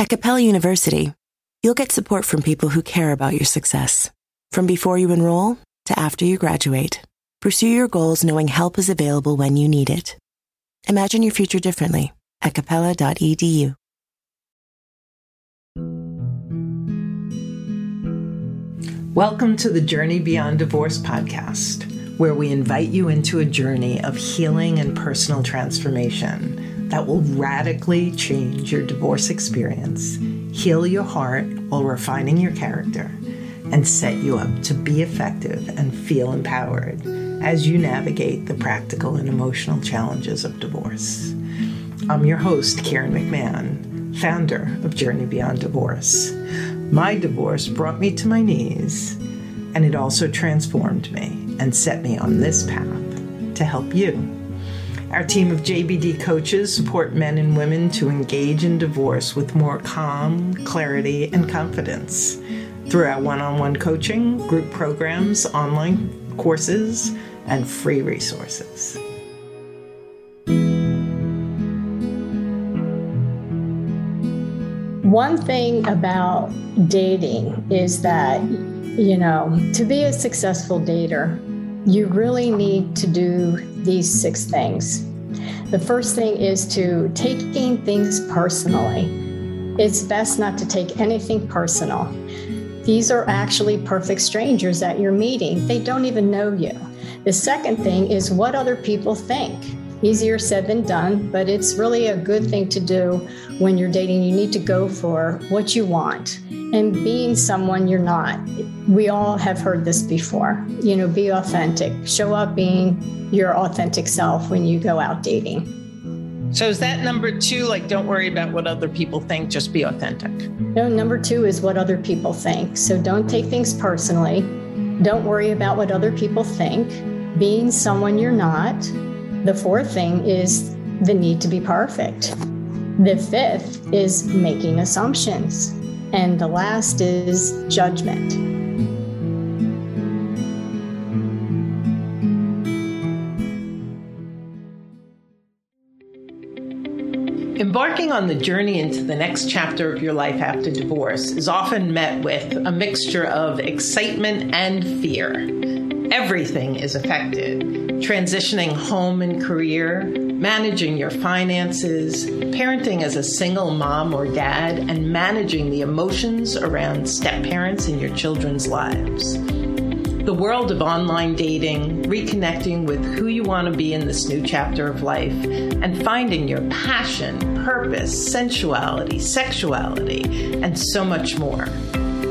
At Capella University, you'll get support from people who care about your success. From before you enroll to after you graduate, pursue your goals knowing help is available when you need it. Imagine your future differently at capella.edu. Welcome to the Journey Beyond Divorce podcast, where we invite you into a journey of healing and personal transformation that will radically change your divorce experience, heal your heart while refining your character, and set you up to be effective and feel empowered as you navigate the practical and emotional challenges of divorce. I'm your host, Karen McMahon, founder of Journey Beyond Divorce. My divorce brought me to my knees, and it also transformed me and set me on this path to help you. Our team of JBD coaches support men and women to engage in divorce with more calm, clarity, and confidence through our one on one coaching, group programs, online courses, and free resources. One thing about dating is that, you know, to be a successful dater, you really need to do these six things. The first thing is to taking things personally. It's best not to take anything personal. These are actually perfect strangers that you're meeting. They don't even know you. The second thing is what other people think. Easier said than done, but it's really a good thing to do when you're dating. You need to go for what you want and being someone you're not. We all have heard this before. You know, be authentic, show up being your authentic self when you go out dating. So, is that number two? Like, don't worry about what other people think, just be authentic. No, number two is what other people think. So, don't take things personally. Don't worry about what other people think. Being someone you're not. The fourth thing is the need to be perfect. The fifth is making assumptions. And the last is judgment. Embarking on the journey into the next chapter of your life after divorce is often met with a mixture of excitement and fear. Everything is affected transitioning home and career, managing your finances, parenting as a single mom or dad, and managing the emotions around step parents in your children's lives. The world of online dating, reconnecting with who you want to be in this new chapter of life and finding your passion, purpose, sensuality, sexuality, and so much more.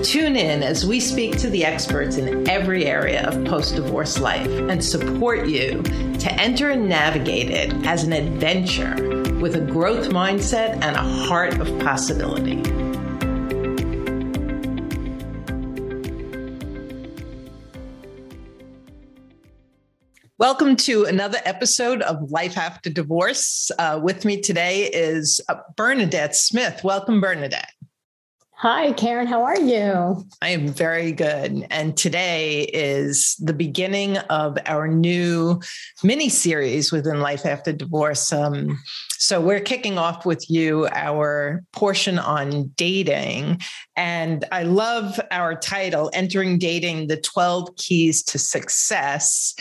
Tune in as we speak to the experts in every area of post divorce life and support you to enter and navigate it as an adventure with a growth mindset and a heart of possibility. Welcome to another episode of Life After Divorce. Uh, with me today is uh, Bernadette Smith. Welcome, Bernadette. Hi, Karen. How are you? I am very good. And today is the beginning of our new mini series within Life After Divorce. Um, so, we're kicking off with you our portion on dating. And I love our title, Entering Dating the 12 Keys to Success.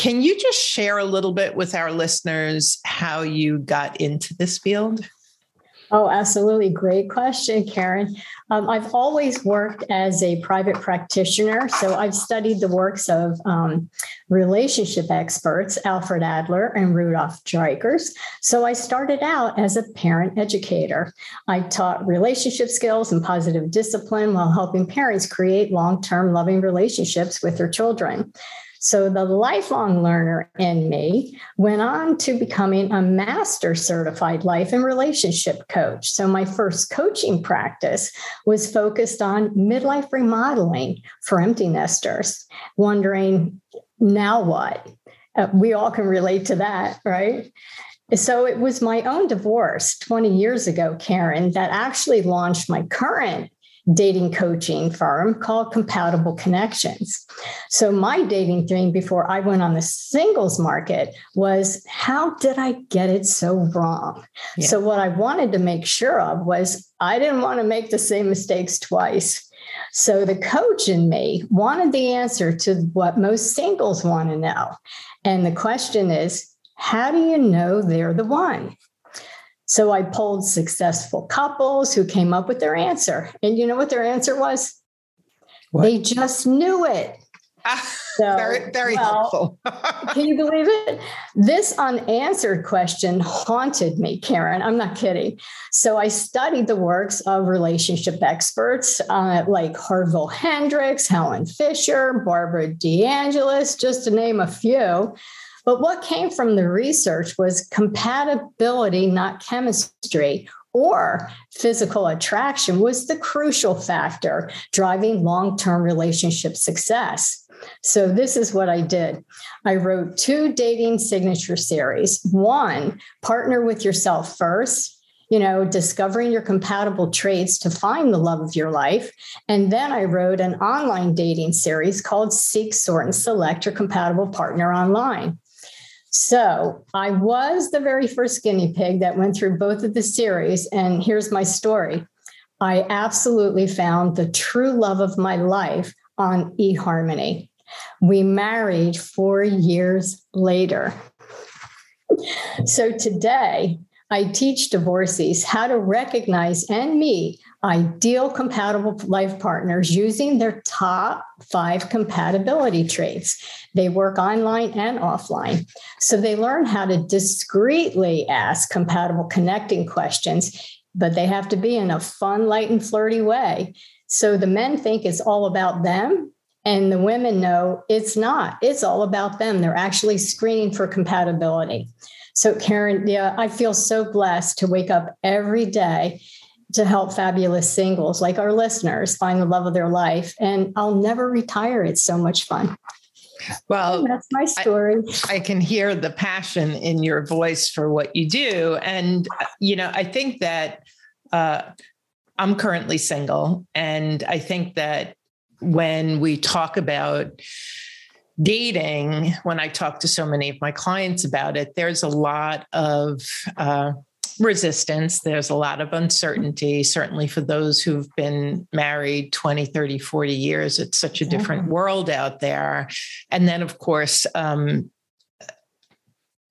Can you just share a little bit with our listeners how you got into this field? Oh, absolutely. Great question, Karen. Um, I've always worked as a private practitioner. So I've studied the works of um, relationship experts, Alfred Adler and Rudolf Dreikurs. So I started out as a parent educator. I taught relationship skills and positive discipline while helping parents create long term loving relationships with their children. So the lifelong learner in me went on to becoming a master certified life and relationship coach. So my first coaching practice was focused on midlife remodeling for empty nesters, wondering now what? Uh, we all can relate to that, right? So it was my own divorce 20 years ago, Karen, that actually launched my current dating coaching firm called Compatible Connections. So, my dating thing before I went on the singles market was how did I get it so wrong? Yeah. So, what I wanted to make sure of was I didn't want to make the same mistakes twice. So, the coach in me wanted the answer to what most singles want to know. And the question is, how do you know they're the one? So I polled successful couples who came up with their answer. And you know what their answer was? What? They just knew it. So, very, very well, helpful. can you believe it? This unanswered question haunted me, Karen. I'm not kidding. So I studied the works of relationship experts uh, like Harville Hendrix, Helen Fisher, Barbara DeAngelis, just to name a few. But what came from the research was compatibility, not chemistry, or physical attraction was the crucial factor driving long term relationship success. So, this is what I did. I wrote two dating signature series. One, partner with yourself first, you know, discovering your compatible traits to find the love of your life. And then I wrote an online dating series called Seek, Sort, and Select Your Compatible Partner Online. So I was the very first guinea pig that went through both of the series. And here's my story I absolutely found the true love of my life on eHarmony. We married four years later. So today, I teach divorcees how to recognize and meet ideal compatible life partners using their top five compatibility traits. They work online and offline. So they learn how to discreetly ask compatible connecting questions, but they have to be in a fun, light, and flirty way. So the men think it's all about them. And the women know it's not. It's all about them. They're actually screening for compatibility. So, Karen, yeah, I feel so blessed to wake up every day to help fabulous singles like our listeners find the love of their life. And I'll never retire. It's so much fun. Well, that's my story. I, I, can hear the passion in your voice for what you do. And, you know, I think that uh, I'm currently single. And I think that when we talk about dating, when I talk to so many of my clients about it, there's a lot of, uh, resistance. There's a lot of uncertainty, certainly for those who've been married 20, 30, 40 years. It's such a different world out there. And then, of course, um,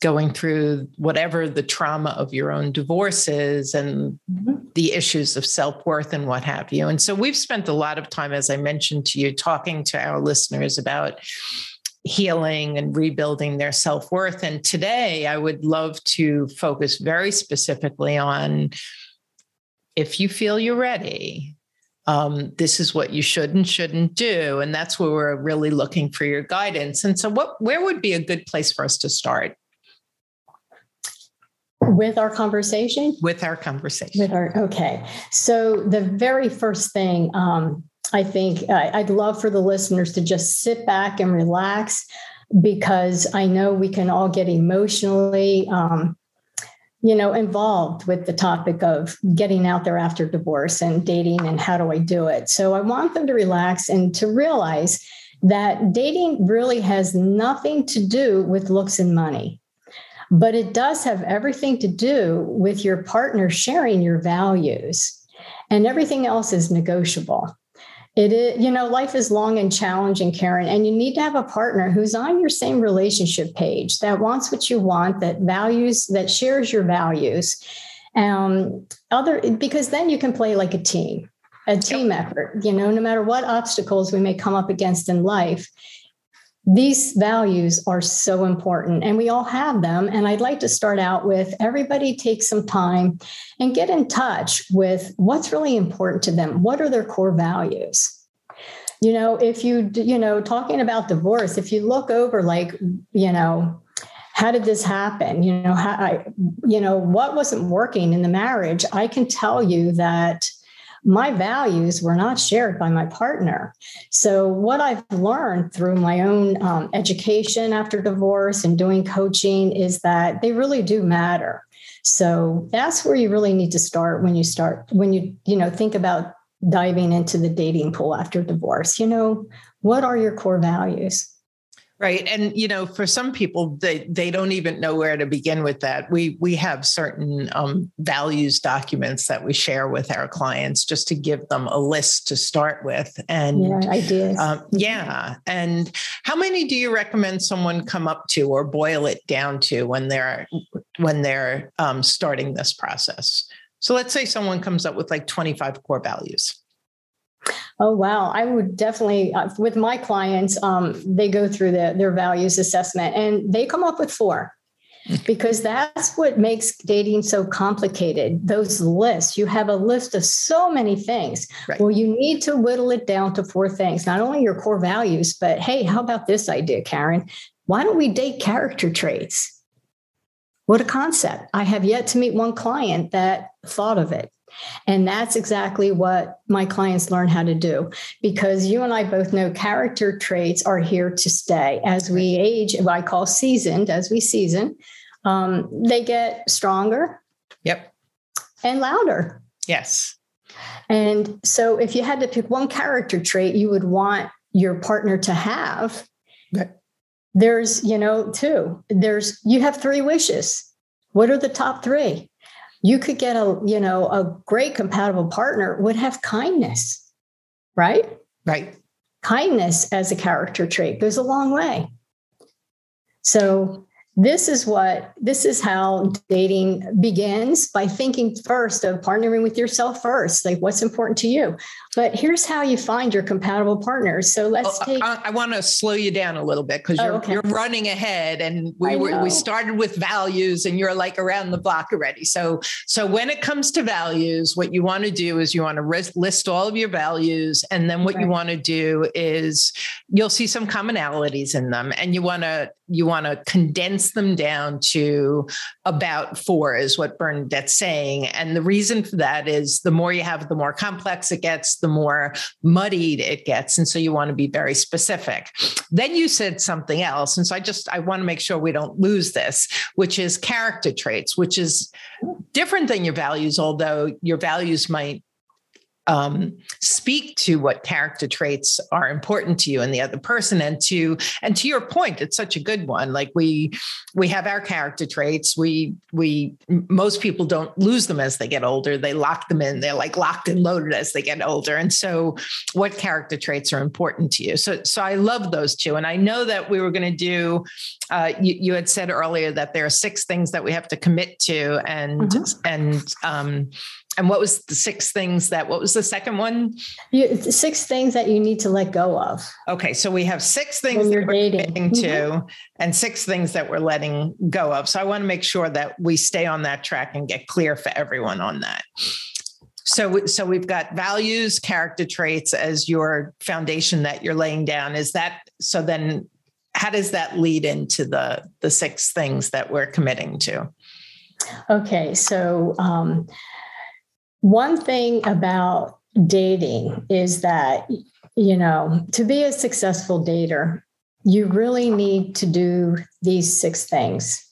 going through whatever the trauma of your own divorce is and mm-hmm. the issues of self worth and what have you. And so we've spent a lot of time, as I mentioned to you, talking to our listeners about healing and rebuilding their self worth. And today, I would love to focus very specifically on if you feel you're ready, um, this is what you should and shouldn't do. And that's where we're really looking for your guidance. And so, what where would be a good place for us to start? With our conversation? With our conversation. With our, okay. So, the very first thing um, I think I'd love for the listeners to just sit back and relax because I know we can all get emotionally, um, you know, involved with the topic of getting out there after divorce and dating and how do I do it. So I want them to relax and to realize that dating really has nothing to do with looks and money. But it does have everything to do with your partner sharing your values, and everything else is negotiable. It is, you know, life is long and challenging, Karen, and you need to have a partner who's on your same relationship page that wants what you want, that values, that shares your values. Um, other because then you can play like a team, a team yep. effort. You know, no matter what obstacles we may come up against in life, these values are so important and we all have them. And I'd like to start out with everybody take some time and get in touch with what's really important to them. What are their core values? You know, if you, you know, talking about divorce, if you look over like, you know, how did this happen? You know, how I, you know, what wasn't working in the marriage? I can tell you that my values were not shared by my partner. So, what I've learned through my own um, education after divorce and doing coaching is that they really do matter. So, that's where you really need to start when you start, when you, you know, think about diving into the dating pool after divorce. You know, what are your core values? Right. And you know, for some people, they they don't even know where to begin with that. We we have certain um, values documents that we share with our clients just to give them a list to start with. And yeah, ideas. Um, yeah. And how many do you recommend someone come up to or boil it down to when they're when they're um, starting this process? So let's say someone comes up with like 25 core values. Oh wow! I would definitely uh, with my clients. Um, they go through the, their values assessment and they come up with four because that's what makes dating so complicated. Those lists, you have a list of so many things. Right. Well, you need to whittle it down to four things, not only your core values, but hey, how about this idea, Karen? Why don't we date character traits? What a concept. I have yet to meet one client that thought of it. And that's exactly what my clients learn how to do because you and I both know character traits are here to stay. As we age, what I call seasoned, as we season, um, they get stronger. Yep. And louder. Yes. And so if you had to pick one character trait you would want your partner to have, okay. there's, you know, two. There's, you have three wishes. What are the top three? You could get a you know a great compatible partner would have kindness right? Right. Kindness as a character trait goes a long way. So this is what this is how dating begins by thinking first of partnering with yourself first like what's important to you but here's how you find your compatible partners so let's oh, take i, I want to slow you down a little bit because oh, you're, okay. you're running ahead and we were, we started with values and you're like around the block already so so when it comes to values what you want to do is you want to list all of your values and then what right. you want to do is you'll see some commonalities in them and you want to you want to condense them down to about four, is what Bernadette's saying. And the reason for that is the more you have, the more complex it gets, the more muddied it gets. And so you want to be very specific. Then you said something else. And so I just, I want to make sure we don't lose this, which is character traits, which is different than your values, although your values might um, speak to what character traits are important to you and the other person. And to and to your point it's such a good one. Like we we have our character traits. We we most people don't lose them as they get older. They lock them in. They're like locked and loaded as they get older. And so what character traits are important to you? So so i love those two. And i know that we were going to do uh, you, you, had said earlier that there are six things that we have to commit to and mm-hmm. and um, and what was the six things that what was the second one? You, six things that you need to let go of. Okay so we have six things that we're dating. To mm-hmm. and six things that we're letting go of. So i want to make sure that we stay on that track and get clear for everyone on that. So so we've got values character traits as your foundation that you're laying down. Is that so then how does that lead into the the six things that we're committing to? Okay so um, one thing about dating is that, you know, to be a successful dater, you really need to do these six things.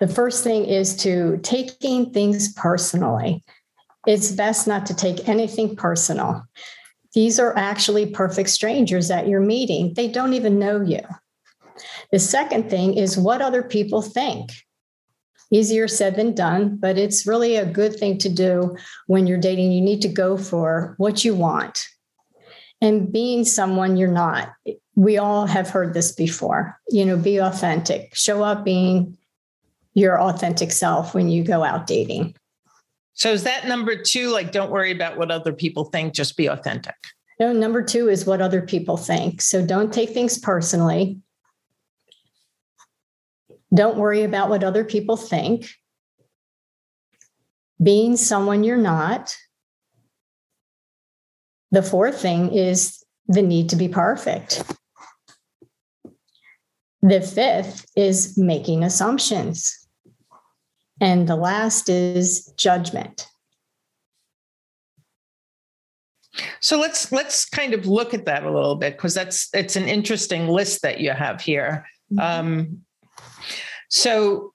The first thing is to taking things personally. It's best not to take anything personal. These are actually perfect strangers that you're meeting. They don't even know you. The second thing is what other people think easier said than done, but it's really a good thing to do when you're dating. You need to go for what you want and being someone you're not. We all have heard this before. You know, be authentic, show up being your authentic self when you go out dating. So is that number two? Like, don't worry about what other people think, just be authentic. No, number two is what other people think. So don't take things personally. Don't worry about what other people think. Being someone you're not. The fourth thing is the need to be perfect. The fifth is making assumptions. And the last is judgment. So let's let's kind of look at that a little bit because that's it's an interesting list that you have here. Mm-hmm. Um, so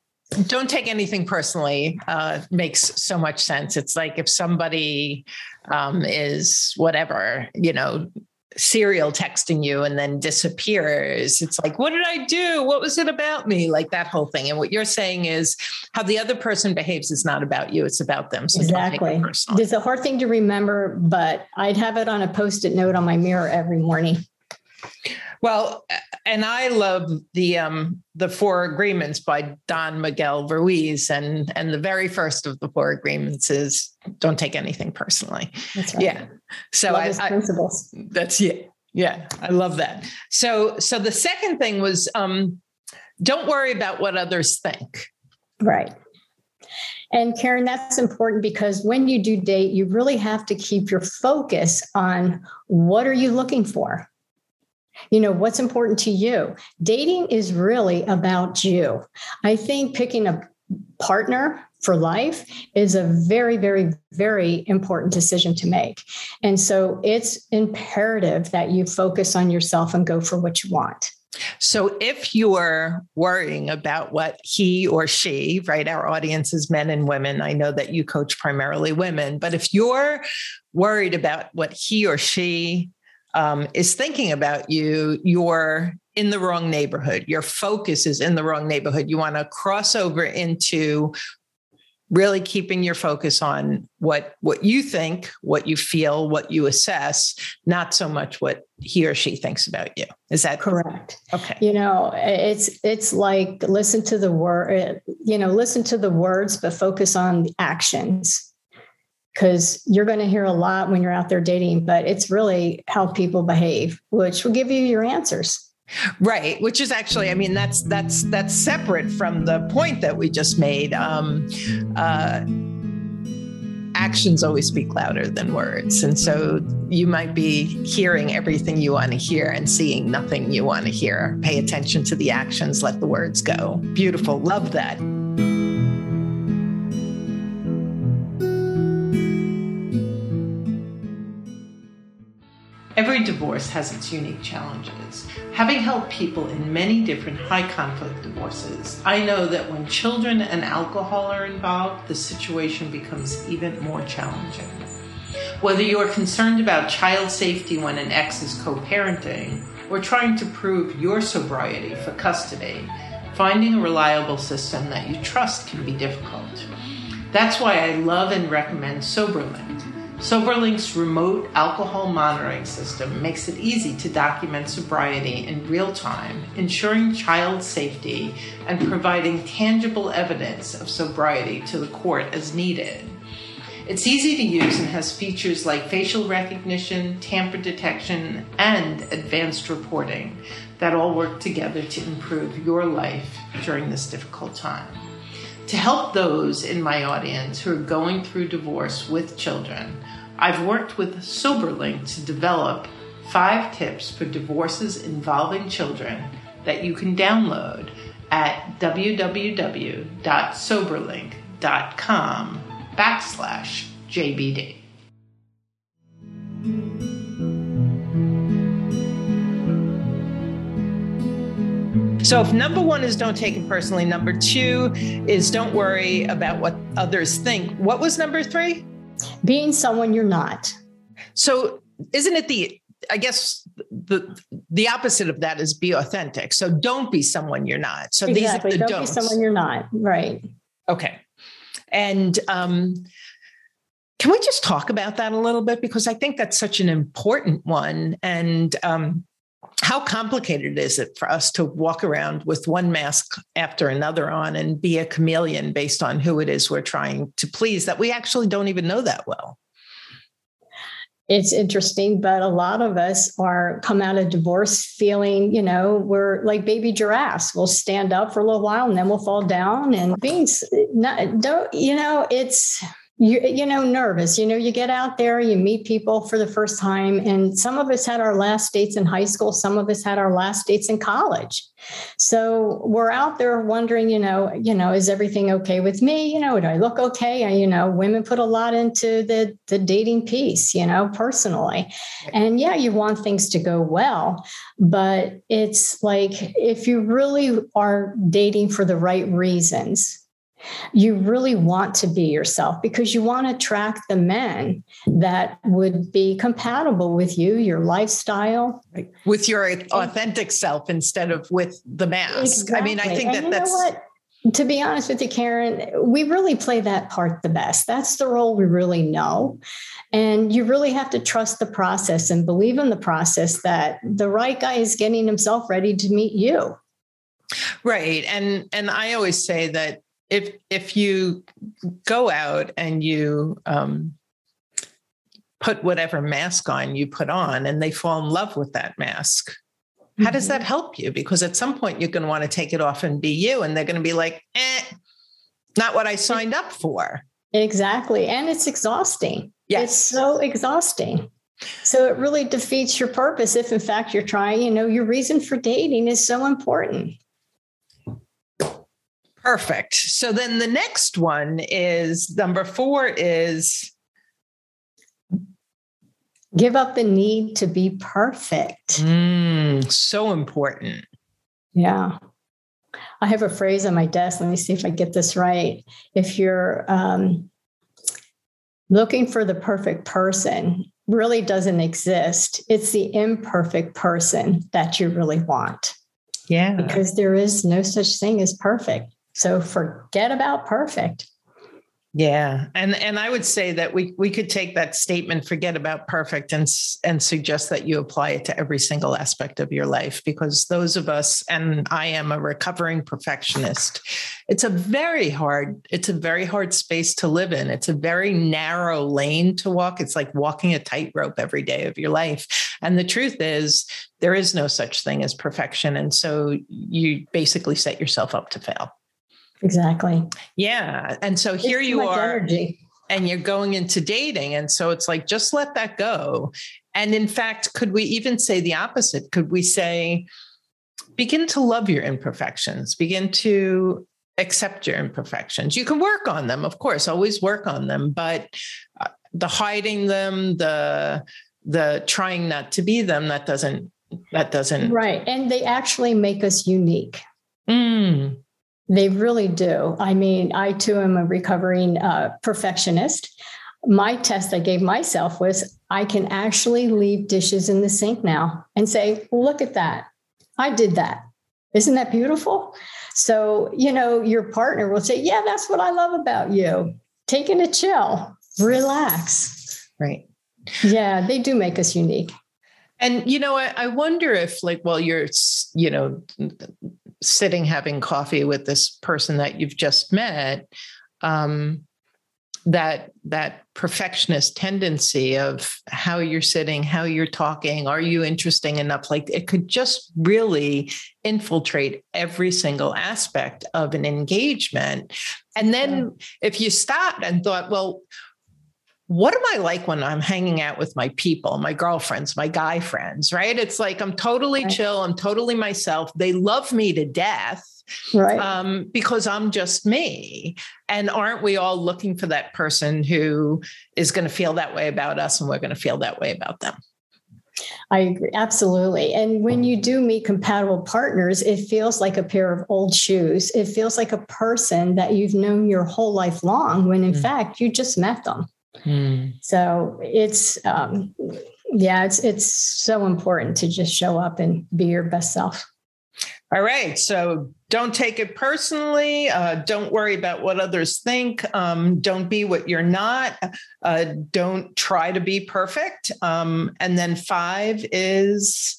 don't take anything personally uh, makes so much sense. It's like if somebody um, is whatever, you know, serial texting you and then disappears. It's like, what did I do? What was it about me? Like that whole thing. And what you're saying is how the other person behaves is not about you, it's about them. So exactly. It it's a hard thing to remember, but I'd have it on a post it note on my mirror every morning. Well, and I love the um, the Four Agreements by Don Miguel Ruiz, and and the very first of the Four Agreements is don't take anything personally. That's right. Yeah. So love I, principles. That's yeah, yeah. I love that. So so the second thing was um, don't worry about what others think. Right. And Karen, that's important because when you do date, you really have to keep your focus on what are you looking for? You know, what's important to you? Dating is really about you. I think picking a partner for life is a very, very, very important decision to make. And so it's imperative that you focus on yourself and go for what you want. So if you're worrying about what he or she, right, our audience is men and women, I know that you coach primarily women, but if you're worried about what he or she um, is thinking about you, you're in the wrong neighborhood. Your focus is in the wrong neighborhood. You want to cross over into really keeping your focus on what what you think what you feel what you assess not so much what he or she thinks about you is that correct okay you know it's it's like listen to the word you know listen to the words but focus on the actions because you're going to hear a lot when you're out there dating, but it's really how people behave, which will give you your answers. Right, which is actually, I mean, that's that's that's separate from the point that we just made. Um, uh, actions always speak louder than words, and so you might be hearing everything you want to hear and seeing nothing you want to hear. Pay attention to the actions, let the words go. Beautiful, love that. Every divorce has its unique challenges. Having helped people in many different high conflict divorces, I know that when children and alcohol are involved, the situation becomes even more challenging. Whether you are concerned about child safety when an ex is co parenting, or trying to prove your sobriety for custody, finding a reliable system that you trust can be difficult. That's why I love and recommend SoberLink. SoberLink's remote alcohol monitoring system makes it easy to document sobriety in real time, ensuring child safety and providing tangible evidence of sobriety to the court as needed. It's easy to use and has features like facial recognition, tamper detection, and advanced reporting that all work together to improve your life during this difficult time. To help those in my audience who are going through divorce with children, I've worked with SoberLink to develop five tips for divorces involving children that you can download at www.soberlink.com backslash JBD. So, if number one is don't take it personally, number two is don't worry about what others think. What was number three? Being someone you're not. So, isn't it the I guess the the opposite of that is be authentic. So don't be someone you're not. So exactly. these are the don't don'ts. be someone you're not. Right. Okay. And um, can we just talk about that a little bit because I think that's such an important one. And um, how complicated is it for us to walk around with one mask after another on and be a chameleon based on who it is we're trying to please that we actually don't even know that well? it's interesting, but a lot of us are come out of divorce feeling, you know, we're like baby giraffes. We'll stand up for a little while and then we'll fall down. And being, not, don't, you know, it's you, you know nervous. You know you get out there you meet people for the first time and some of us had our last dates in high school some of us had our last dates in college. So we're out there wondering you know you know is everything okay with me? You know do i look okay? And, you know women put a lot into the the dating piece you know personally. And yeah you want things to go well but it's like if you really are dating for the right reasons you really want to be yourself because you want to attract the men that would be compatible with you, your lifestyle, with your authentic self instead of with the mask. Exactly. I mean, I think and that that's. To be honest with you, Karen, we really play that part the best. That's the role we really know. And you really have to trust the process and believe in the process that the right guy is getting himself ready to meet you. Right. And and I always say that if if you go out and you um, put whatever mask on you put on and they fall in love with that mask how does that mm-hmm. help you? Because at some point you're going to want to take it off and be you and they're going to be like eh, not what i signed up for. Exactly and it's exhausting. Yes. it's so exhausting. So it really defeats your purpose if in fact you're trying you know your reason for dating is so important Perfect. So then the next one is number four is give up the need to be perfect. Mm, so important. Yeah. I have a phrase on my desk. Let me see if I get this right. If you're um, looking for the perfect person, really doesn't exist. It's the imperfect person that you really want. Yeah. Because there is no such thing as perfect. So forget about perfect. Yeah, and and I would say that we we could take that statement, forget about perfect, and and suggest that you apply it to every single aspect of your life, because those of us, and I am a recovering perfectionist. It's a very hard, it's a very hard space to live in. It's a very narrow lane to walk. It's like walking a tightrope every day of your life. And the truth is, there is no such thing as perfection, and so you basically set yourself up to fail. Exactly. Yeah. And so here it's you are. Energy. And you're going into dating. And so it's like, just let that go. And in fact, could we even say the opposite? Could we say, begin to love your imperfections, begin to accept your imperfections? You can work on them, of course, always work on them, but uh, the hiding them, the the trying not to be them, that doesn't that doesn't right. And they actually make us unique. Mm. They really do. I mean, I too am a recovering uh, perfectionist. My test I gave myself was I can actually leave dishes in the sink now and say, look at that. I did that. Isn't that beautiful? So, you know, your partner will say, yeah, that's what I love about you. Taking a chill, relax. Right. Yeah, they do make us unique. And you know, I, I, wonder if, like, while you're, you know, sitting having coffee with this person that you've just met, um, that that perfectionist tendency of how you're sitting how you're talking are you interesting enough like it could just really infiltrate every single aspect of an engagement and then yeah. if you stopped and thought well what am I like when I'm hanging out with my people, my girlfriends, my guy friends, right? It's like I'm totally right. chill, I'm totally myself. They love me to death right um, because i'm just me and aren't we all looking for that person who is going to feel that way about us and we're going to feel that way about them I agree, absolutely. And when you do meet compatible partners, it feels like a pair of old shoes. It feels like a person that you've known your whole life long, when in mm. fact you just met them. Mm. So it's, um, yeah, it's it's so important to just show up and be your best self. All right. So don't take it personally. Uh, don't worry about what others think. Um, don't be what you're not. Uh, don't try to be perfect. Um, and then five is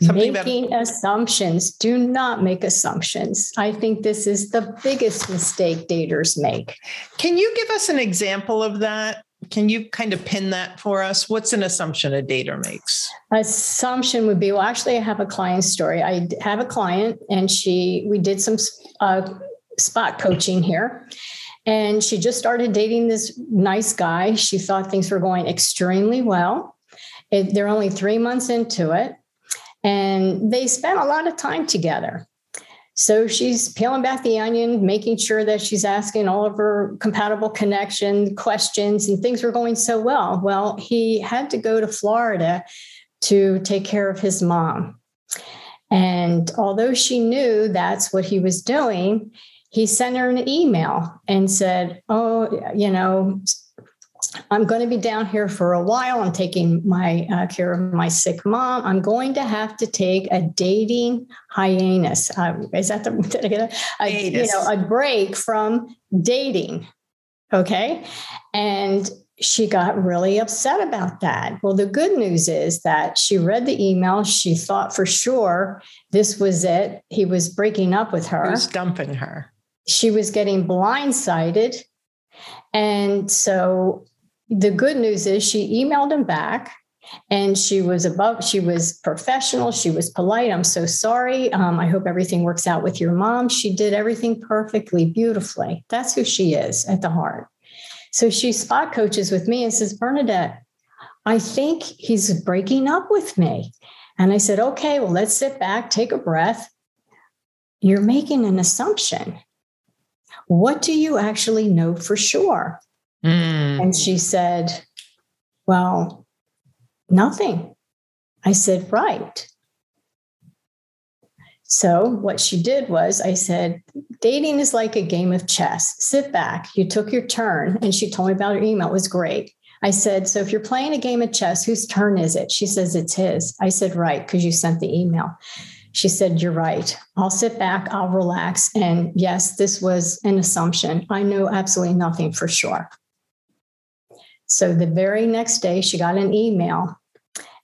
something making about- assumptions. Do not make assumptions. I think this is the biggest mistake daters make. Can you give us an example of that? Can you kind of pin that for us? What's an assumption a dater makes? Assumption would be well, actually, I have a client story. I have a client, and she, we did some uh, spot coaching here. And she just started dating this nice guy. She thought things were going extremely well. It, they're only three months into it. And they spent a lot of time together. So she's peeling back the onion, making sure that she's asking all of her compatible connection questions, and things were going so well. Well, he had to go to Florida to take care of his mom. And although she knew that's what he was doing, he sent her an email and said, Oh, you know, I'm going to be down here for a while. I'm taking my uh, care of my sick mom. I'm going to have to take a dating hiatus. Uh, is that the a, you know a break from dating? Okay, and she got really upset about that. Well, the good news is that she read the email. She thought for sure this was it. He was breaking up with her. He was dumping her. She was getting blindsided. And so the good news is she emailed him back and she was above she was professional. She was polite. I'm so sorry. Um, i hope everything works out with your mom. She did everything perfectly beautifully. That's who she is at the heart. So she spot coaches with me and says bernadette i think he's breaking up with me. And i said okay well let's sit back take a breath. You're making an assumption. What do you actually know for sure Mm. And she said, Well, nothing. I said, Right. So, what she did was, I said, dating is like a game of chess. Sit back. You took your turn. And she told me about her email. It was great. I said, So, if you're playing a game of chess, whose turn is it? She says, It's his. I said, Right, because you sent the email. She said, You're right. I'll sit back, I'll relax. And yes, this was an assumption. I know absolutely nothing for sure. So the very next day, she got an email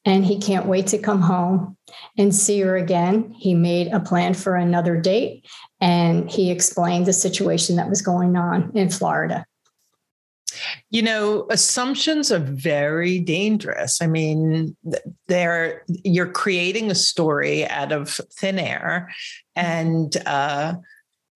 and he can't wait to come home and see her again. He made a plan for another date and he explained the situation that was going on in Florida. You know, assumptions are very dangerous. I mean, they're you're creating a story out of thin air, and uh,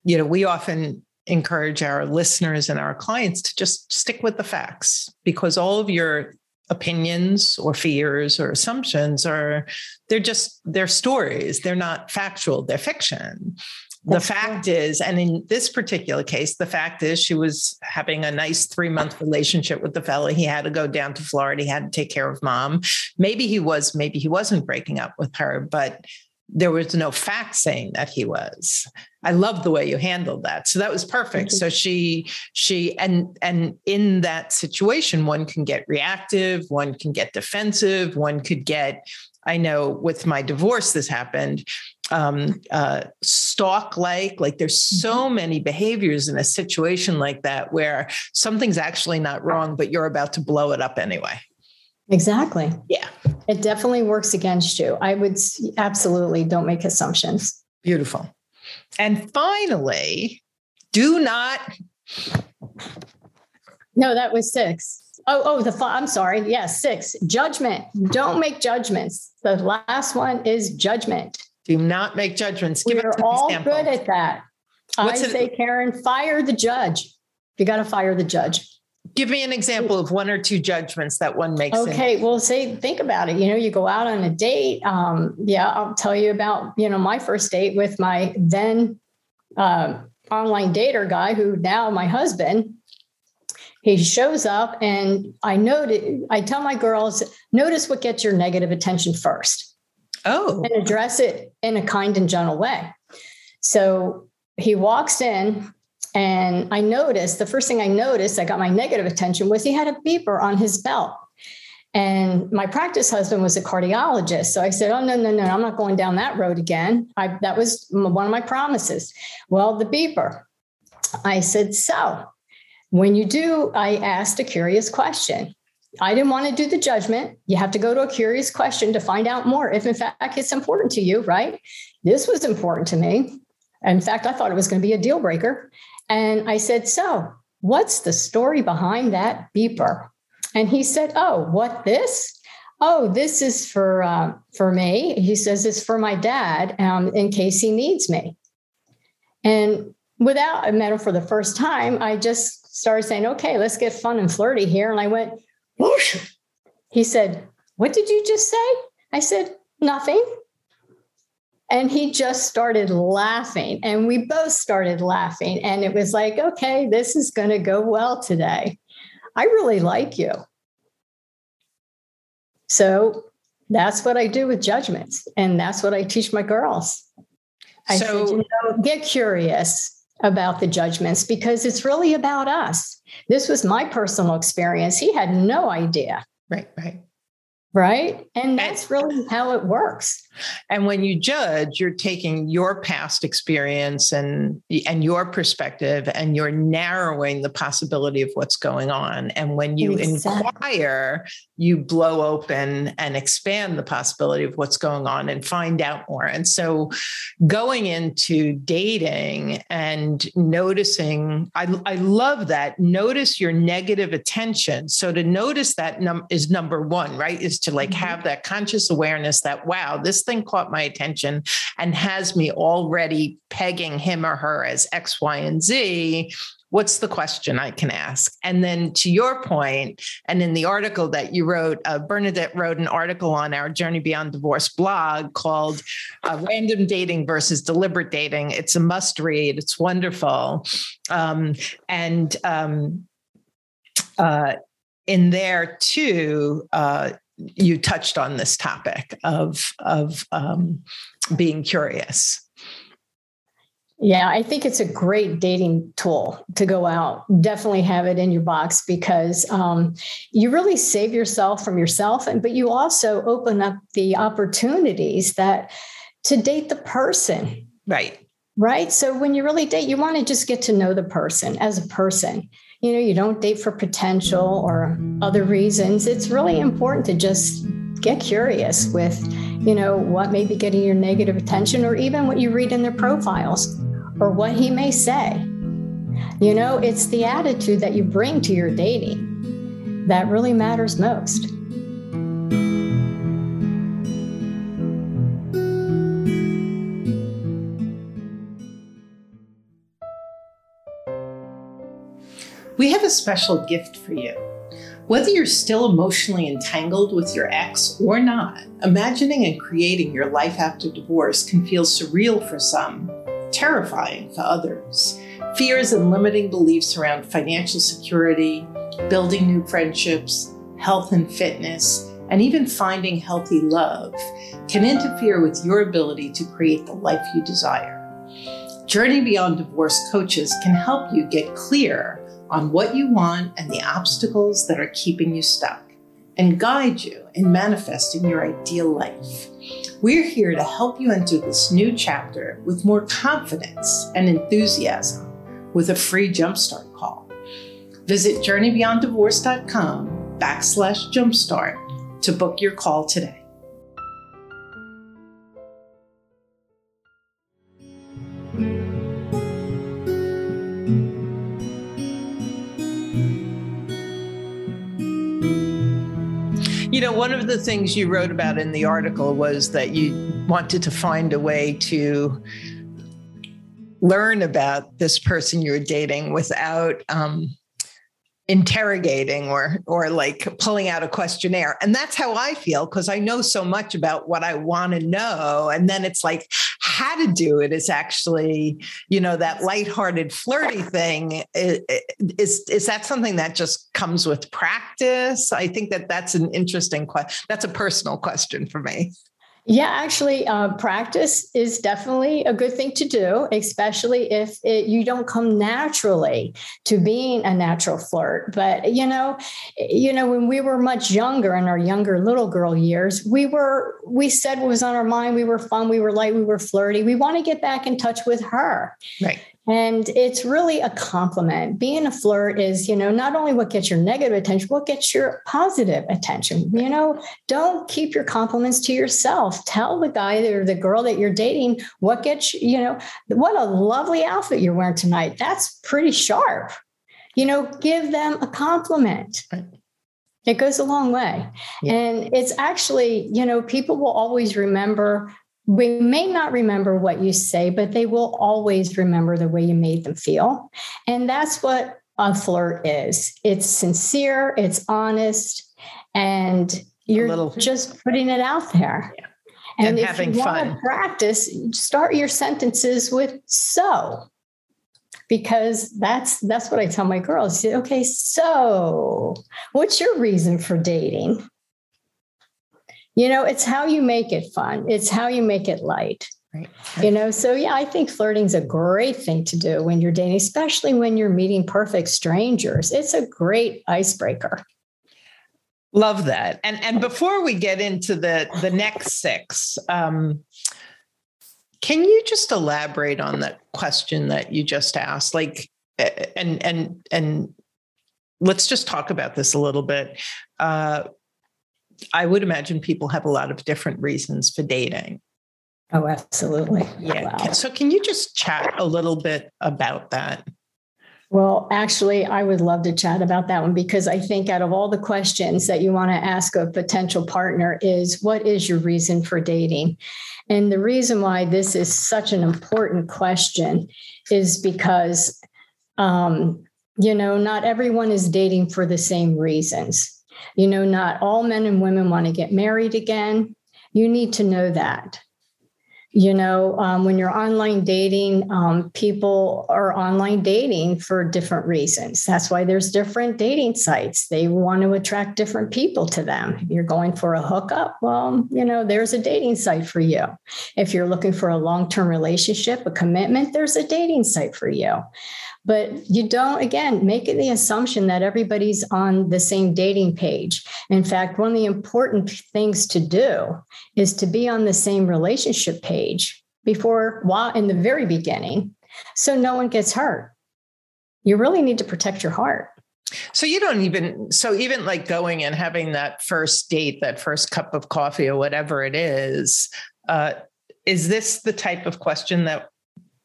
you know, we often encourage our listeners and our clients to just stick with the facts because all of your opinions or fears or assumptions are they're just they're stories. They're not factual. They're fiction. The fact is and in this particular case the fact is she was having a nice three month relationship with the fella. He had to go down to florida. He had to take care of mom. Maybe he was maybe he wasn't breaking up with her but there was no fact saying that he was. I love the way you handled that. So that was perfect. So she she and and in that situation one can get reactive one can get defensive one could get i know with my divorce this happened um uh stalk like like there's so mm-hmm. many behaviors in a situation like that where something's actually not wrong but you're about to blow it up anyway Exactly. Yeah. It definitely works against you. I would absolutely don't make assumptions. Beautiful. And finally, do not No, that was six. Oh, oh, the I'm sorry. Yes, six. Judgment. Don't make judgments. The last one is judgment. Do not make judgments. Give We're all example. good at that. What's I say, Karen, fire the judge. You got to fire the judge. Give me an example of one or two judgments that one makes. Okay, well, say think about it. You know, you go out on a date. Um, yeah, I'll tell you about you know my first date with my then uh, online dater guy, who now my husband. He shows up, and I noted. I tell my girls, notice what gets your negative attention first. Oh, and address it in a kind and gentle way. So he walks in and I noticed the first thing I noticed, I got my negative attention, was he had a beeper on his belt. And my practice husband was a cardiologist. So I said, Oh, no, no, no, I'm not going down that road again. I, that was one of my promises. Well, the beeper. I said, So when you do, I asked a curious question. I didn't want to do the judgment. You have to go to a curious question to find out more if, in fact, it's important to you, right? This was important to me. In fact, I thought it was going to be a deal breaker. And I said, So, what's the story behind that beeper? And he said, Oh, what this? Oh, this is for uh, for me. He says it's for my dad um, in case he needs me. And without I met him for the first time, I just started saying, "Okay, let's get fun and flirty here." And I went, Whoosh. He said, "What did you just say?" I said, "Nothing." And he just started laughing, and we both started laughing. And it was like, okay, this is going to go well today. I really like you. So that's what I do with judgments. And that's what I teach my girls. I so, said, you know, get curious about the judgments because it's really about us. This was my personal experience. He had no idea. Right, right right and that's really how it works and when you judge you're taking your past experience and and your perspective and you're narrowing the possibility of what's going on and when you exactly. inquire you blow open and expand the possibility of what's going on and find out more and so going into dating and noticing i, I love that notice your negative attention so to notice that num- is number one right is to like mm-hmm. have that conscious awareness that, wow, this thing caught my attention and has me already pegging him or her as X, Y, and Z what's the question I can ask? And then to your point, and in the article that you wrote, uh, Bernadette wrote an article on our Journey Beyond Divorce blog called uh, Random Dating versus Deliberate Dating. It's a must read, it's wonderful. Um, and um, uh, in there too, uh, you touched on this topic of of um, being curious. Yeah, I think it's a great dating tool to go out. Definitely have it in your box because um, you really save yourself from yourself, and but you also open up the opportunities that to date the person. Right. Right. So when you really date, you want to just get to know the person as a person you know, you don't date for potential or other reasons. It's really important to just get curious with, you know, what may be getting your negative attention or even what you read in their profiles or what he may say. You know, it's the attitude that you bring to your dating that really matters most. We have a special gift for you. Whether you're still emotionally entangled with your ex or not, imagining and creating your life after divorce can feel surreal for some, terrifying for others. Fears and limiting beliefs around financial security, building new friendships, health and fitness, and even finding healthy love can interfere with your ability to create the life you desire. Journey Beyond Divorce coaches can help you get clear on what you want and the obstacles that are keeping you stuck, and guide you in manifesting your ideal life. We're here to help you enter this new chapter with more confidence and enthusiasm with a free jumpstart call. Visit journeybeyonddivorce.com backslash jumpstart to book your call today. You know, one of the things you wrote about in the article was that you wanted to find a way to learn about this person you're dating without um, interrogating or or like pulling out a questionnaire. And that's how i feel because i know so much about what i want to know. And then it's like how to do it is actually you know that lighthearted flirty thing. Is is that something that just comes with practice? I think that that's an interesting question that's a personal question for me yeah, actually, uh, practice is definitely a good thing to do, especially if it, you don't come naturally to being a natural flirt. But you know, you know, when we were much younger in our younger little girl years, we were we said what was on our mind. We were fun. We were light. We were flirty. We want to get back in touch with her. Right. And it's really a compliment. Being a flirt is, you know, not only what gets your negative attention, what gets your positive attention. You know, don't keep your compliments to yourself. Tell the guy or the girl that you're dating what gets, you know, what a lovely outfit you're wearing tonight. That's pretty sharp. You know, give them a compliment. It goes a long way. Yeah. And it's actually, you know, people will always remember we may not remember what you say, but they will always remember the way you made them feel. And that's what a flirt is it's sincere, it's honest, and you're little, just putting it out there. Yeah. And, and, if having you fun. Want to practice, start your sentences with so. Because that's that's what I tell my girls. Okay, so what's your reason for dating? You know, it's how you make it fun. It's how you make it light. Right. You know, so yeah, I think flirting's a great thing to do when you're dating, especially when you're meeting perfect strangers. It's a great icebreaker. Love that. And and before we get into the the next six, um, can you just elaborate on that question that you just asked? Like, and and and let's just talk about this a little bit. Uh, I would imagine people have a lot of different reasons for dating. Oh, absolutely. Yeah. Wow. So, can you just chat a little bit about that? Well, actually, I would love to chat about that one because I think out of all the questions that you want to ask a potential partner is what is your reason for dating? And the reason why this is such an important question is because, um, you know, not everyone is dating for the same reasons. You know, not all men and women want to get married again. You need to know that. You know, um, when you're online dating, um, people are online dating for different reasons. That's why there's different dating sites. They want to attract different people to them. If you're going for a hookup, well, you know, there's a dating site for you. If you're looking for a long term relationship, a commitment, there's a dating site for you. But you don't, again, make the assumption that everybody's on the same dating page. In fact, one of the important things to do is to be on the same relationship page before, while in the very beginning, so no one gets hurt. You really need to protect your heart. So you don't even so even like going and having that first date, that first cup of coffee or whatever it is, uh, is this the type of question that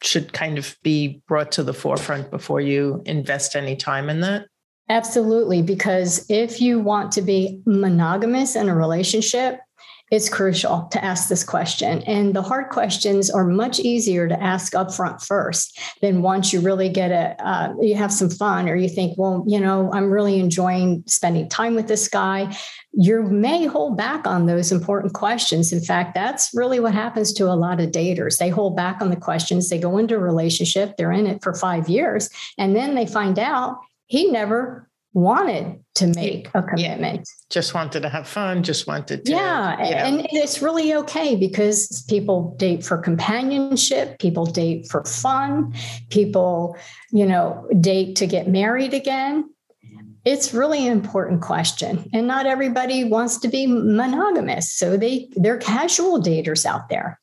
should kind of be brought to the forefront before you invest any time in that? Absolutely. Because if you want to be monogamous in a relationship, it's crucial to ask this question. And the hard questions are much easier to ask upfront first than once you really get a, uh, you have some fun or you think, well, you know, I'm really enjoying spending time with this guy. You may hold back on those important questions. In fact, that's really what happens to a lot of daters. They hold back on the questions. They go into a relationship, they're in it for five years, and then they find out he never wanted to make a commitment. Yeah. Just wanted to have fun, just wanted to. Yeah. You know. And it's really okay because people date for companionship, people date for fun, people, you know, date to get married again. It's really an important question. And not everybody wants to be monogamous. So they they're casual daters out there.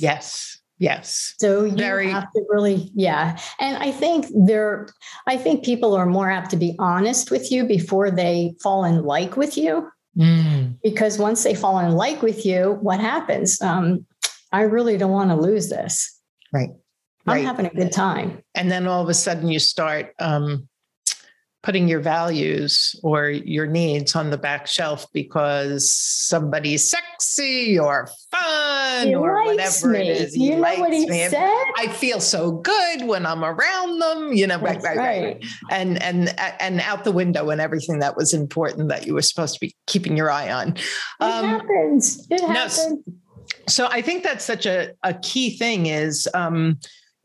Yes. Yes. So you Very... have to really, yeah. And I think there, I think people are more apt to be honest with you before they fall in like with you. Mm. Because once they fall in like with you, what happens? Um, I really don't want to lose this. Right. I'm right. having a good time. And then all of a sudden you start um, putting your values or your needs on the back shelf because somebody's sexy or fun He or whatever me. it is. You know what he me. Said? I feel so good when I'm around them, you know, right, right, right, right. And and and out the window and everything that was important that you were supposed to be keeping your eye on. It happens. It Um, no, happens. so I think that's such a, a key thing is um,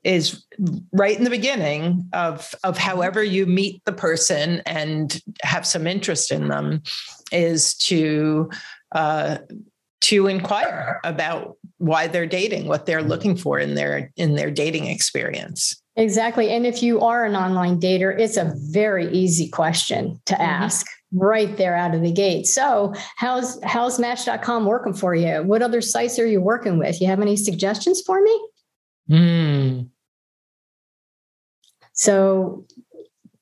is right in the beginning of of however you meet the person and have some interest in them is to uh, to inquire about why they're dating, what they're looking for in their in their dating experience. Exactly. And if you are an online dater, it's a very easy question to Mm-hmm. ask right there out of the gate. So, how's how's match.com working for you? What other sites are you working with? You have any suggestions for me? Mm. So,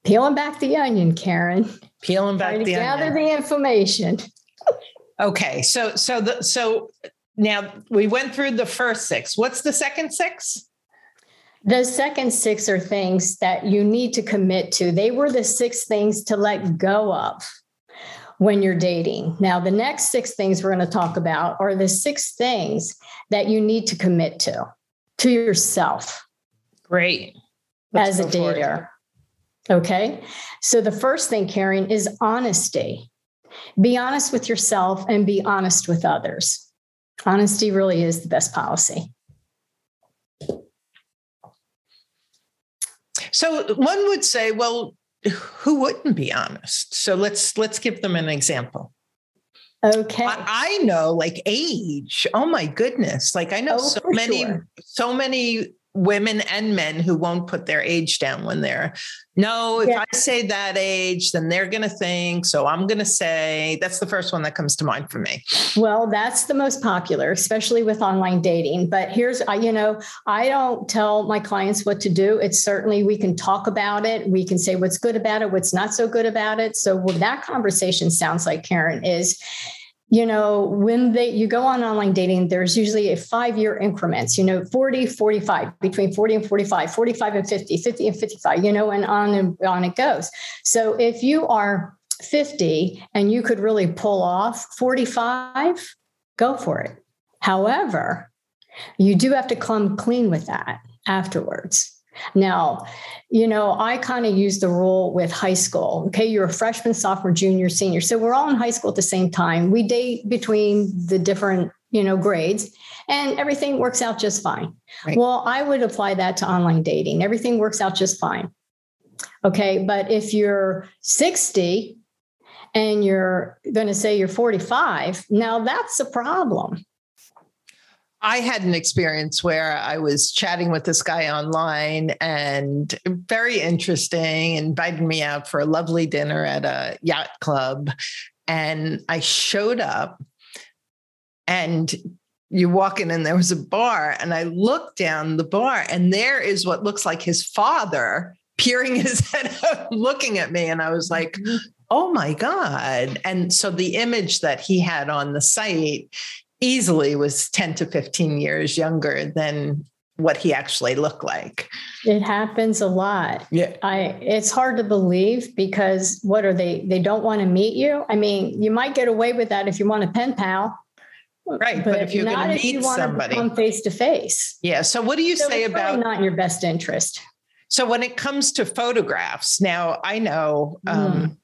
peeling back the onion, Karen. Peeling back Trying to the gather onion. the information. Okay, so so the so now we went through the first six. What's the second six? The second six are things that you need to commit to. They were the six things to let go of when you're dating. Now, the next six things we're going to talk about are the six things that you need to commit to, to yourself Great. as a dater. Okay. So the first thing, Karen, is honesty. Be honest with yourself and be honest with others. Honesty really is the best policy. So one would say, well, who wouldn't be honest? So let's let's give them an example. Okay. I, I know like age. Oh my goodness. Like I know Oh, so many, sure. so many women and men who won't put their age down when they're no, if Yeah. I say that age, then they're gonna think. So I'm gonna say that's the first one that comes to mind for me. Well, that's the most popular, especially with online dating. But here's, I- you know, I don't tell my clients what to do. It's certainly we can talk about it. We can say what's good about it, what's not so good about it. So what that conversation sounds like, Karen, is you know when they you go on online dating there's usually a five year increments you know 40 45 between 40 and 45 45 and 50 50 and 55 you know and on and on it goes. So if you are 50 and you could really pull off 45 go for it. However you do have to come clean with that afterwards now, you know, I kind of use the rule with high school. Okay, you're a freshman, sophomore, junior, senior. So we're all in high school at the same time. We date between the different, you know, grades and everything works out just fine. Right. Well, I would apply that to online dating. Everything works out just fine. Okay, but if you're 60 and you're going to say you're 45, now that's a problem. I had an experience where I was chatting with this guy online and very interesting, invited me out for a lovely dinner at a yacht club. And I showed up and you walk in and there was a bar and I looked down the bar and there is what looks like his father peering his head out looking at me. And I was like, mm-hmm. oh my God. And so the image that he had on the site easily was 10 to 15 years younger than what he actually looked like. It happens a lot. Yeah. I it's hard to believe because what are they they don't want to meet you? I mean, you might get away with that if you want a pen pal. Right. But, if you're going to meet somebody. come face to face. yeah. So what do you So say it's about not in your best interest. so when it comes to photographs, now I know Mm. um it-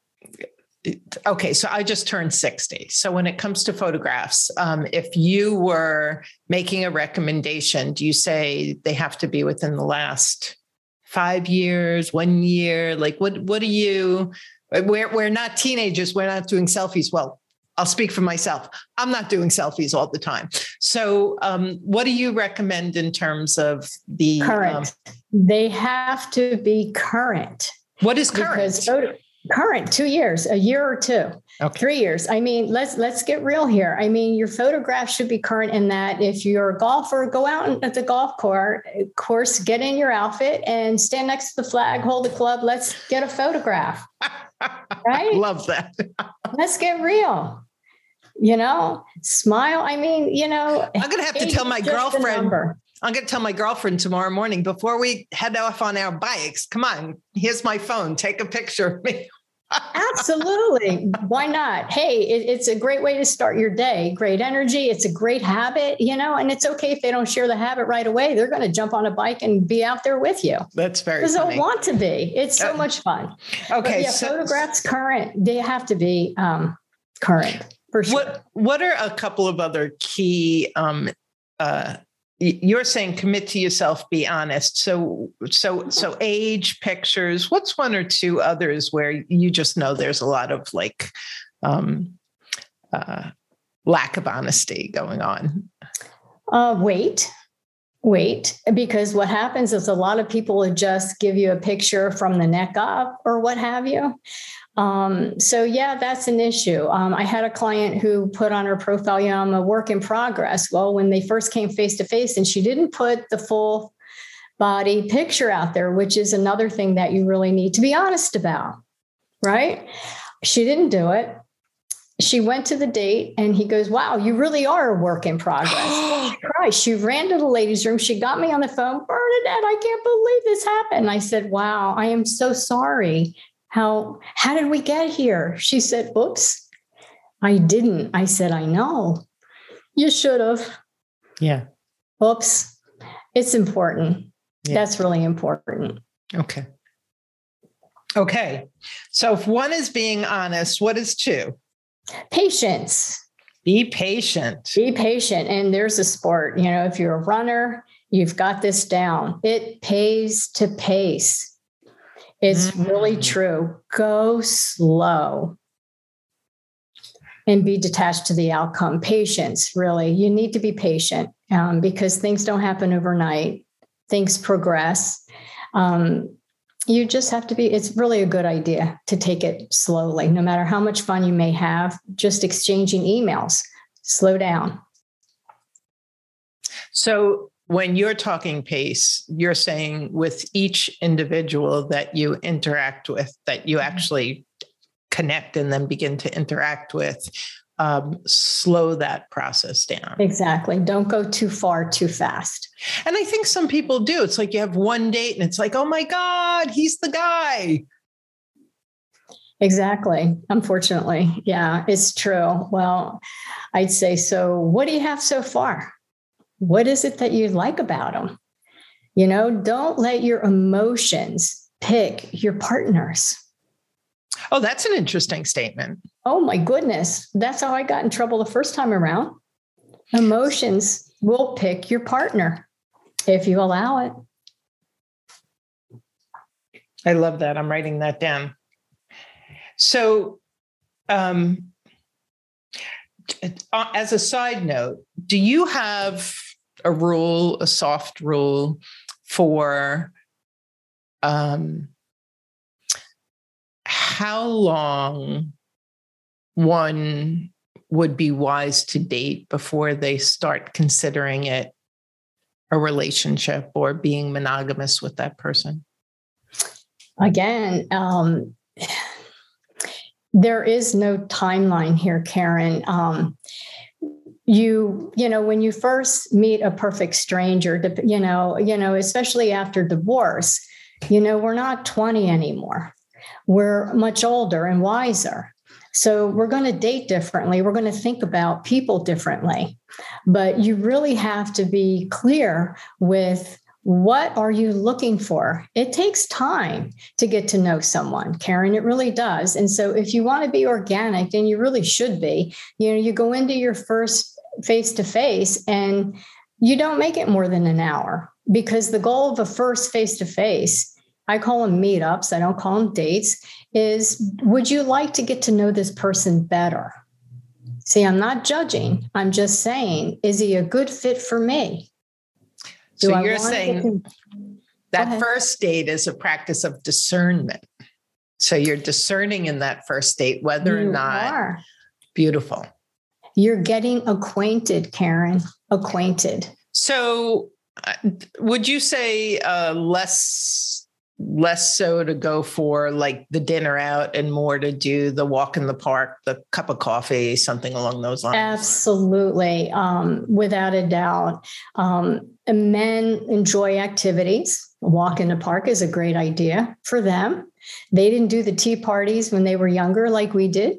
okay, so I just turned 60. So when it comes to photographs, um, if you were making a recommendation, do you say they have to be within the last five years, one year? Like what what do you we're we're not teenagers, we're not doing selfies. Well, I'll speak for myself. I'm not doing selfies all the time. So um, what do you recommend in terms of the Current. um, they have to be current. what is current? Because photo, current, two years, a year or two. Okay. Three years. I mean, let's let's get real here. I mean, your photograph should be current in that if you're a golfer, go out at the golf course, course, get in your outfit and stand next to the flag, hold the club. Let's get a photograph. Right? Love that. Let's get real. You know, smile. I mean, you know, I'm gonna have to tell my girlfriend. I'm going to tell my girlfriend tomorrow morning before we head off on our bikes. Come on, here's my phone. Take a picture of me. Absolutely. Why not? Hey, it, it's a great way to start your day. Great energy. It's a great habit, you know, and it's okay if they don't share the habit right away. They're going to jump on a bike and be out there with you. That's very Because they want to be. It's so much fun. Okay. But yeah, so, photographs current. They have to be um, current. For sure. What What are a couple of other key um, uh, you're saying commit to yourself be honest. So so so age pictures what's one or two others where you just know there's a lot of like um uh lack of honesty going on? Uh wait wait because what happens is a lot of people would just give you a picture from the neck up or what have you um, so yeah, that's an issue. Um, I had a client who put on her profile, you know, I'm a work in progress. Well, when they first came face to face and she didn't put the full body picture out there, which is another thing that you really need to be honest about, right? She didn't do it. She went to the date and he goes, Wow, you really are a work in progress. Christ, she ran to the ladies' room. She got me on the phone. Bernadette, I can't believe this happened. I said, Wow, I am so sorry. How how did we get here? She said oops i didn't. I said i know. You should have. Yeah. Oops. It's important. Yeah. that's really important. Okay. Okay. So if one is being honest what is two patience be patient be patient and there's a sport you know if you're a runner you've got this down it pays to pace it's mm-hmm. really true. Go slow and be detached to the outcome. Patience, really. You need to be patient um, because things don't happen overnight, things progress. Um, you just have to be, it's really a good idea to take it slowly, no matter how much fun you may have, just exchanging emails. Slow down. So, when you're talking pace, you're saying with each individual that you interact with, that you mm-hmm. actually connect and then begin to interact with, um, slow that process down. Exactly. Don't go too far too fast. And I think some people do. It's like you have one date and it's like, oh my God, he's the guy. Exactly. Unfortunately. Yeah, it's true. Well, I'd say so. What do you have so far? What is it that you like about them? You know, don't let your emotions pick your partners. Oh, that's an interesting statement. Oh, my goodness. That's how I got in trouble the first time around. Emotions will pick your partner if you allow it. I love that. I'm writing that down. So, um, uh, as a side note, do you have a rule, a soft rule for um, how long one would be wise to date before they start considering it a relationship or being monogamous with that person? Again, um, there is no timeline here, Karen. Um, you you know when you first meet a perfect stranger you know you know especially after divorce you know we're not 20 anymore we're much older and wiser so we're going to date differently we're going to think about people differently but you really have to be clear with what are you looking for? It takes time to get to know someone, Karen. It really does. And so, if you want to be organic, and you really should be, you know, you go into your first face to face and you don't make it more than an hour because the goal of a first face to face I call them meetups, I don't call them dates, is would you like to get to know this person better? See, I'm not judging. I'm just saying, is he a good fit for me? Do so I you're saying to... that first date is a practice of discernment. So you're discerning in that first date whether you or not are. beautiful. You're getting acquainted, Karen, acquainted. So, uh, would you say uh, less less so to go for like the dinner out and more to do the walk in the park, the cup of coffee, something along those lines? Absolutely, um, without a doubt. Um, men enjoy activities. A walk in the park is a great idea for them. They didn't do the tea parties when they were younger like we did.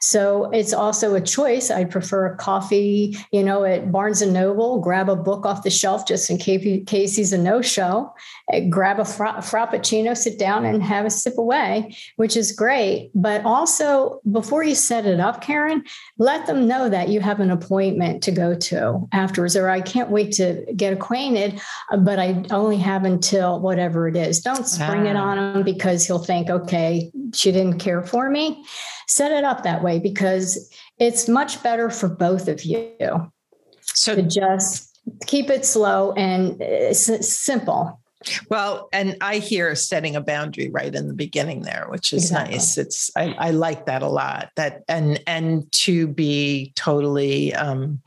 So it's also a choice. I prefer a coffee, you know, at Barnes and Noble, grab a book off the shelf just in case he's a no show, eh, grab a fra- frappuccino, sit down and have a sip away, which is great. But also, before you set it up, Karen, let them know that you have an appointment to go to afterwards, or I can't wait to get acquainted, but I only have until whatever it is. Don't spring ah. it on him because he'll think, okay, she didn't care for me set it up that way because it's much better for both of you. So to just keep it slow and simple. Well, and I hear setting a boundary right in the beginning there, which is exactly. nice. It's I, I, like that a lot. That and and to be totally um,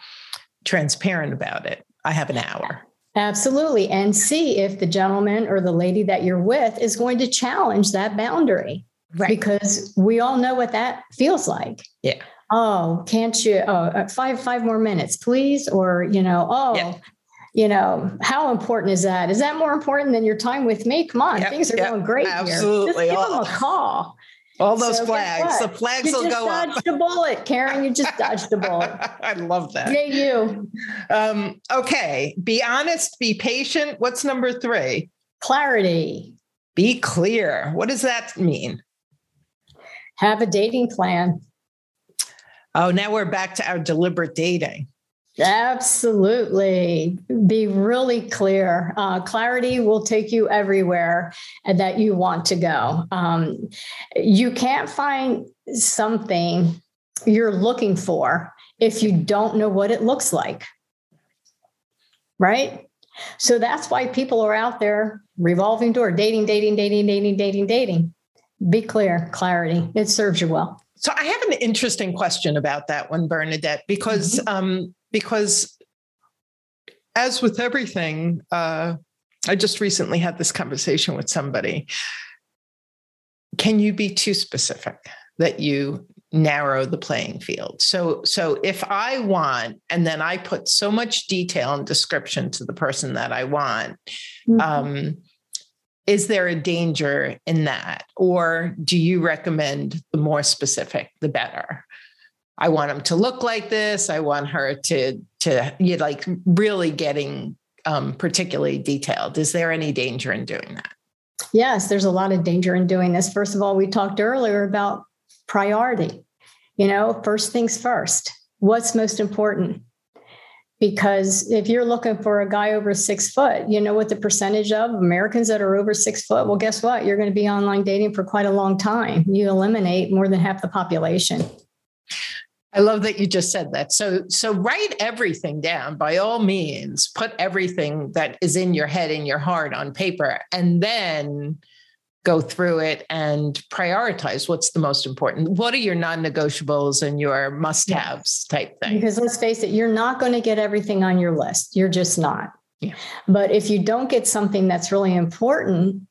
transparent about it. I have an hour. Absolutely. And see if the gentleman or the lady that you're with is going to challenge that boundary. Right. Because we all know what that feels like. Yeah. Oh, can't you? Oh, uh, five five more minutes, please. Or you know, oh, yeah. you know, how important is that? Is that more important than your time with me? Come on, yep, things are yep, going great absolutely. here. Just give them a call. All those so flags. The flags you will go up. You just dodged a bullet, Karen. You just dodged a bullet. I love that. Yeah, you. Um, okay. Be honest, be patient. What's number three? Clarity. Be clear. What does that mean? Have a dating plan. Oh, now we're back to our deliberate dating. Absolutely. Be really clear. Uh, clarity will take you everywhere that you want to go. Um, you can't find something you're looking for if you don't know what it looks like. Right? So that's why people are out there revolving door, dating, dating, dating, dating, dating, dating. Be clear, clarity. It serves you well. So I have an interesting question about that one, Bernadette, because mm-hmm. um, because as with everything, uh, I just recently had this conversation with somebody. Can you be too specific that you narrow the playing field? So so if I want, and then I put so much detail and description to the person that I want, mm-hmm. um, is there a danger in that? Or do you recommend the more specific the better? I want him to look like this. I want her to to you like really getting um, particularly detailed. Is there any danger in doing that? Yes there's a lot of danger in doing this. First of all we talked earlier about priority. You know first things first what's most important because if you're looking for a guy over six foot, you know what the percentage of Americans that are over six foot? Well, guess what? You're going to be online dating for quite a long time. You eliminate more than half the population. I love that you just said that. So so write everything down by all means. Put everything that is in your head in your heart on paper and then go through it and prioritize what's the most important. What are your non negotiables and your must haves type thing? Because let's face it, you're not going to get everything on your list. You're just not. Yeah. But if you don't get something that's really important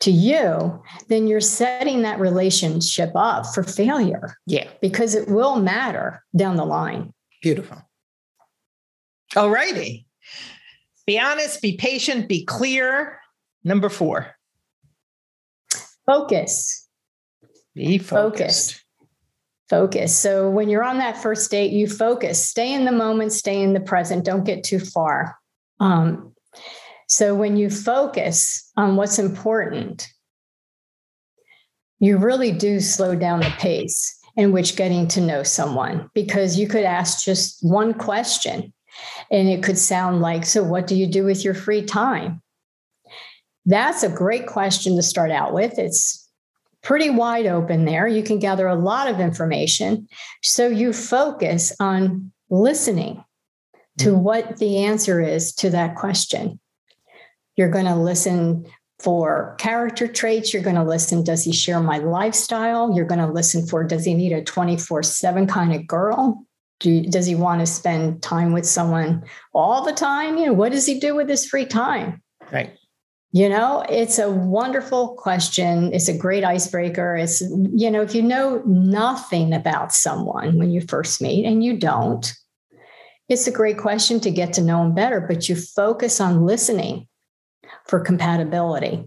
to you, then you're setting that relationship up for failure. Yeah. Because it will matter down the line. Beautiful. All righty. Be honest, be patient, be clear. Number four. Focus. Be focused. Focus. Focus. So when you're on that first date, you focus. Stay in the moment. Stay in the present. Don't get too far. Um, so when you focus on what's important, you really do slow down the pace in which getting to know someone because you could ask just one question and it could sound like, So, what do you do with your free time? That's a great question to start out with. It's pretty wide open there. You can gather a lot of information. So you focus on listening to mm-hmm. what the answer is to that question. You're going to listen for character traits. You're going to listen, does he share my lifestyle? You're going to listen for, does he need a 24 7 kind of girl? Do, does he want to spend time with someone all the time? You know, what does he do with his free time? Right. You know, it's a wonderful question. It's a great icebreaker. It's, you know, if you know nothing about someone when you first meet, and you don't, it's a great question to get to know them better, but you focus on listening for compatibility.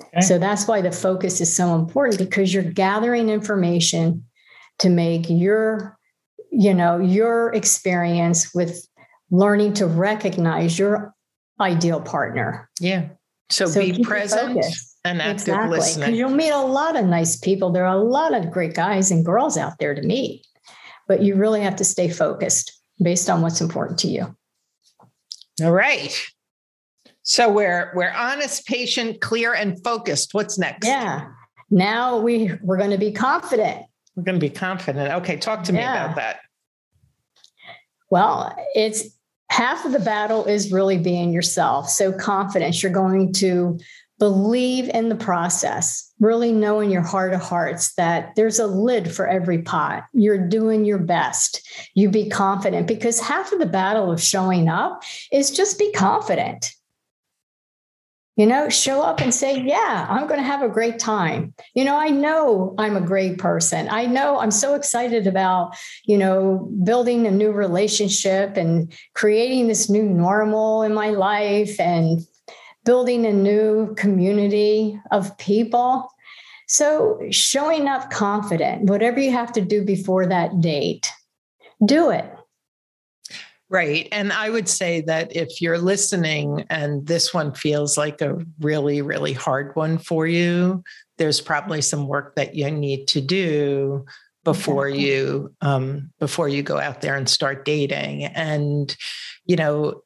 Okay. So that's why the focus is so important because you're gathering information to make your, you know, your experience with learning to recognize your ideal partner. Yeah. So, so be present and active exactly. listening. You'll meet a lot of nice people. There are a lot of great guys and girls out there to meet, but you really have to stay focused based on what's important to you. All right. So we're we're honest, patient, clear, and focused. What's next? Yeah. Now we we're going to be confident. We're going to be confident. Okay, talk to me yeah. about that. Well, it's half of the battle is really being yourself. So confidence, you're going to believe in the process, really know in your heart of hearts that there's a lid for every pot. You're doing your best. You be confident because half of the battle of showing up is just be confident. You know, show up and say, Yeah, I'm going to have a great time. You know, I know I'm a great person. I know I'm so excited about, you know, building a new relationship and creating this new normal in my life and building a new community of people. So, showing up confident, whatever you have to do before that date, do it. Right. And I would say that if you're listening and this one feels like a really, really hard one for you, there's probably some work that you need to do before you um, before you go out there and start dating and you know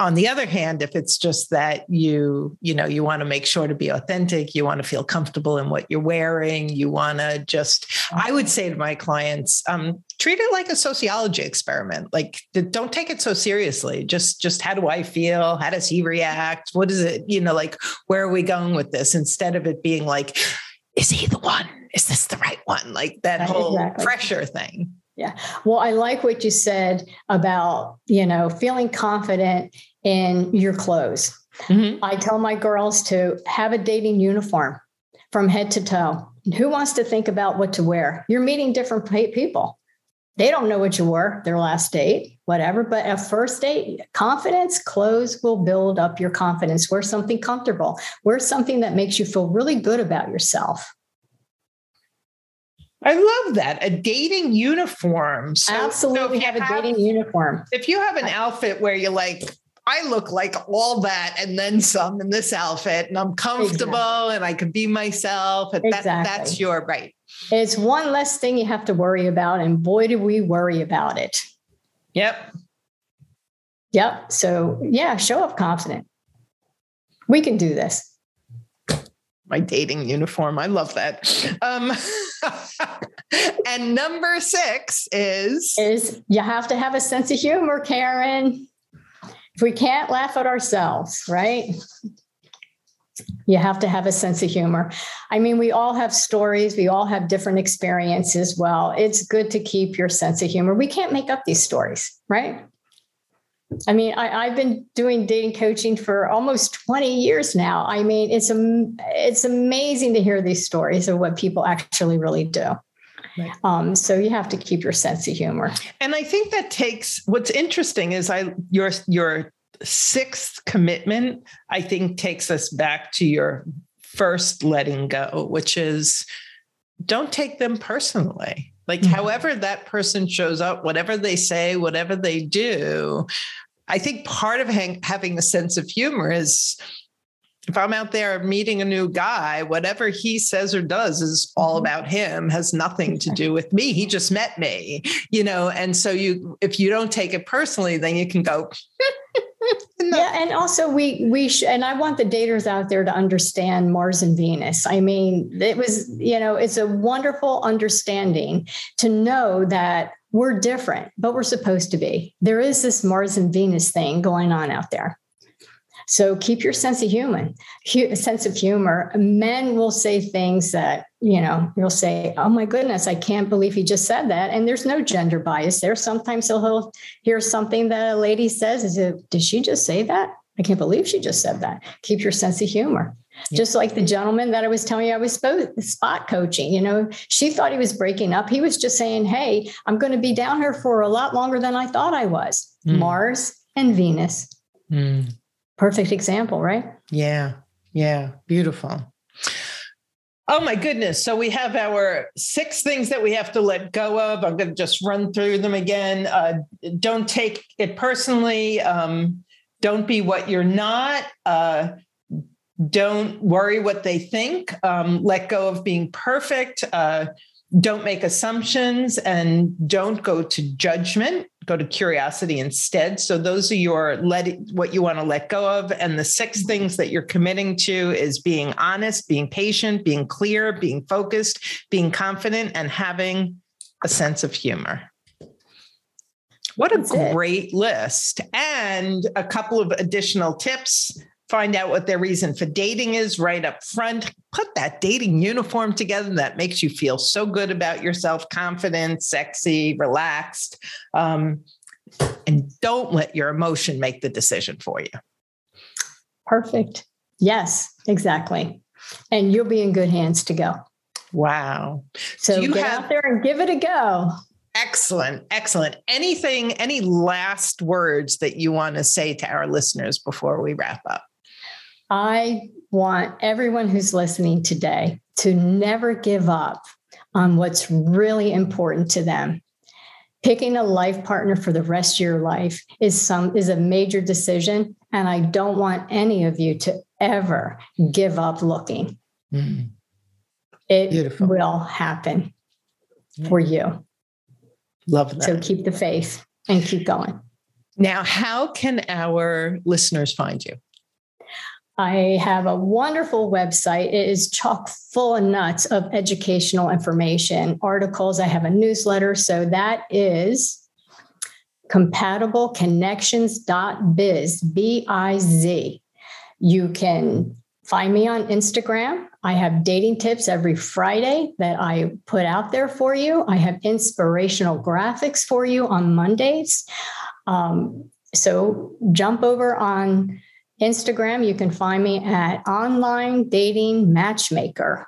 on the other hand if it's just that you you know you want to make sure to be authentic you want to feel comfortable in what you're wearing you want to just i would say to my clients um, treat it like a sociology experiment like don't take it so seriously. Just just how do i feel? How does he react? What is it you know like where are we going with this? Instead of it being like is he the one? Is this the right one? Like that whole exactly. pressure thing yeah. Well, I like what you said about, you know, feeling confident in your clothes. Mm-hmm. I tell my girls to have a dating uniform from head to toe. Who wants to think about what to wear? You're meeting different people. They don't know what you wore their last date, whatever. But a first date, confidence, clothes will build up your confidence. Wear something comfortable. Wear something that makes you feel really good about yourself. I love that. A dating uniform. So, Absolutely so have, have a dating uniform. If you have an outfit where you're like, I look like all that and then some in this outfit, and I'm comfortable exactly. and I can be myself. And exactly. that, that's your right. It's one less thing you have to worry about. And boy, do we worry about it. Yep. Yep. So, yeah, show up confident. We can do this my dating uniform. I love that. Um, and number six is is you have to have a sense of humor, Karen. If we can't laugh at ourselves, right? You have to have a sense of humor. I mean, we all have stories, we all have different experiences. Well, it's good to keep your sense of humor. We can't make up these stories, right? I mean, I, have been doing dating coaching for almost 20 years now. I mean, it's it's amazing to hear these stories of what people actually really do. Right. Um, so you have to keep your sense of humor. And I think that takes what's interesting is I your your sixth commitment, I think takes us back to your first letting go, which is don't take them personally. Like, mm-hmm. however that person shows up, whatever they say, whatever they do, I think part of hang- having a sense of humor is if I'm out there meeting a new guy, whatever he says or does is all mm-hmm. about him, has nothing to do with me. He just met me, you know. And so you, if you don't take it personally, then you can go. no. Yeah, and also we we sh- and I want the daters out there to understand Mars and Venus. I mean, it was you know it's a wonderful understanding to know that we're different, but we're supposed to be. There is this Mars and Venus thing going on out there. So keep your sense of human, hu- sense of humor. Men will say things that, you know, you'll say, oh my goodness, I can't believe he just said that. And there's no gender bias there. Sometimes he'll hear something that a lady says, is it, did she just say that? I can't believe she just said that. Keep your sense of humor. Yeah. Just like the gentleman that I was telling you, I was spot coaching. You know, she thought he was breaking up. He was just saying, Hey, I'm going to be down here for a lot longer than I thought I was. Mm. Mars and Venus. Mm perfect example, right? Yeah. Yeah. Beautiful. Oh my goodness. So we have our six things that we have to let go of. I'm going to just run through them again. Uh, don't take it personally. Um, don't be what you're not. Uh, don't worry what they think. Um, let go of being perfect. Uh, don't make assumptions and don't go to judgment go to curiosity instead. So those are your let what you want to let go of. And the six mm-hmm. things that you're committing to is being honest being patient being clear being focused being confident and having a sense of humor. What a That's great it. list. And a couple of additional tips find out what their reason for dating is right up front. Put that dating uniform together that makes you feel so good about yourself, confident, sexy, relaxed. Um, and don't let your emotion make the decision for you. Perfect. Yes, exactly. And you'll be in good hands to go. Wow. So get have- out there and give it a go. Excellent. Excellent. Anything, any last words that you want to say to our listeners before we wrap up? I want everyone who's listening today to never give up on what's really important to them. Picking a life partner for the rest of your life is some is a major decision and I don't want any of you to ever give up looking. Mm. It Beautiful. will happen for you. Love that. So keep the faith and keep going. Now, how can our listeners find you? I have a wonderful website. It is chock full of nuts of educational information, articles. I have a newsletter. So that is compatibleconnections.biz, B I Z. You can find me on Instagram. I have dating tips every Friday that I put out there for you. I have inspirational graphics for you on Mondays. Um, so jump over on Instagram, you can find me at Online Dating Matchmaker.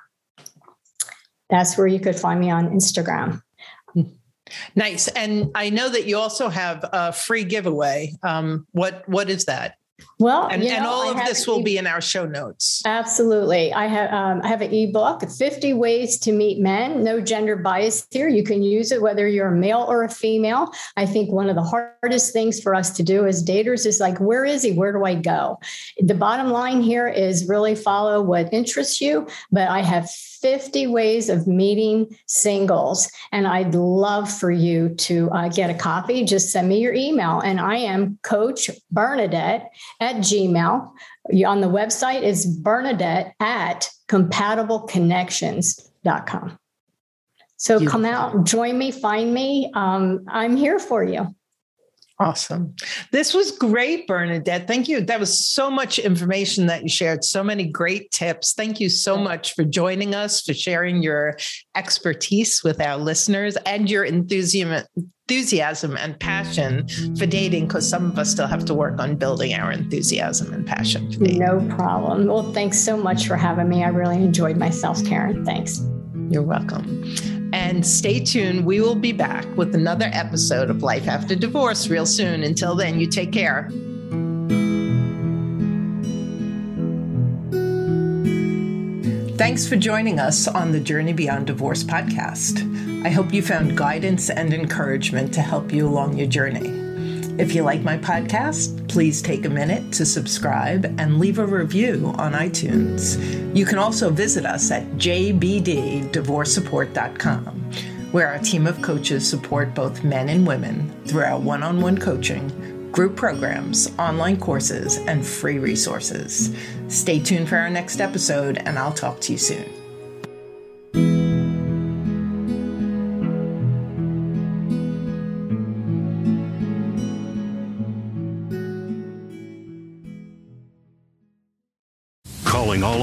That's where you could find me on Instagram. Nice. And I know that you also have a free giveaway. Um, what what is that? Well, and, you know, and all of this will e- be in our show notes. Absolutely. I have um, I have an ebook, 50 ways to meet men. No gender bias here. You can use it whether you're a male or a female. I think one of the hardest things for us to do as daters is like, where is he? Where do I go? The bottom line here is really follow what interests you. But I have 50 ways of meeting singles. And I'd love for you to uh, get a copy. Just send me your email. And I am Coach Bernadette at Gmail. On the website is Bernadette at compatibleconnections.com. So come out, join me, find me. Um, I'm here for you. Awesome. This was great, Bernadette. Thank you. That was so much information that you shared, so many great tips. Thank you so much for joining us, for sharing your expertise with our listeners and your enthusiasm, enthusiasm and passion for dating, because some of us still have to work on building our enthusiasm and passion for dating. No problem. Well, thanks so much for having me. I really enjoyed myself, Karen. Thanks. You're welcome. And stay tuned. We will be back with another episode of Life After Divorce real soon. Until then, you take care. Thanks for joining us on the Journey Beyond Divorce podcast. I hope you found guidance and encouragement to help you along your journey. If you like my podcast, please take a minute to subscribe and leave a review on iTunes. You can also visit us at jbddivorcesupport.com, where our team of coaches support both men and women through our one on one coaching, group programs, online courses, and free resources. Stay tuned for our next episode, and I'll talk to you soon.